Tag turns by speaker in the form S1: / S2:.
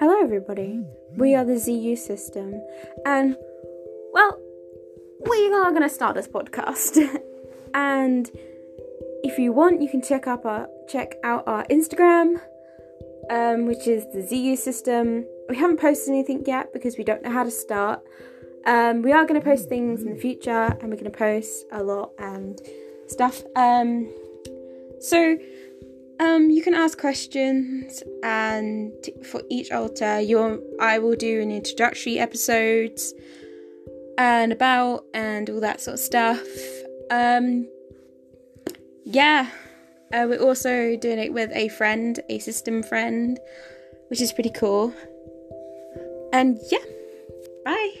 S1: Hello, everybody. We are the ZU system, and well, we are going to start this podcast. and if you want, you can check up our check out our Instagram, um, which is the ZU system. We haven't posted anything yet because we don't know how to start. Um, we are going to post things in the future, and we're going to post a lot and stuff. Um, so um, you can ask questions, and for each alter, you I will do an introductory episodes and about and all that sort of stuff. Um, yeah, uh, we're also doing it with a friend, a system friend, which is pretty cool. And yeah, bye.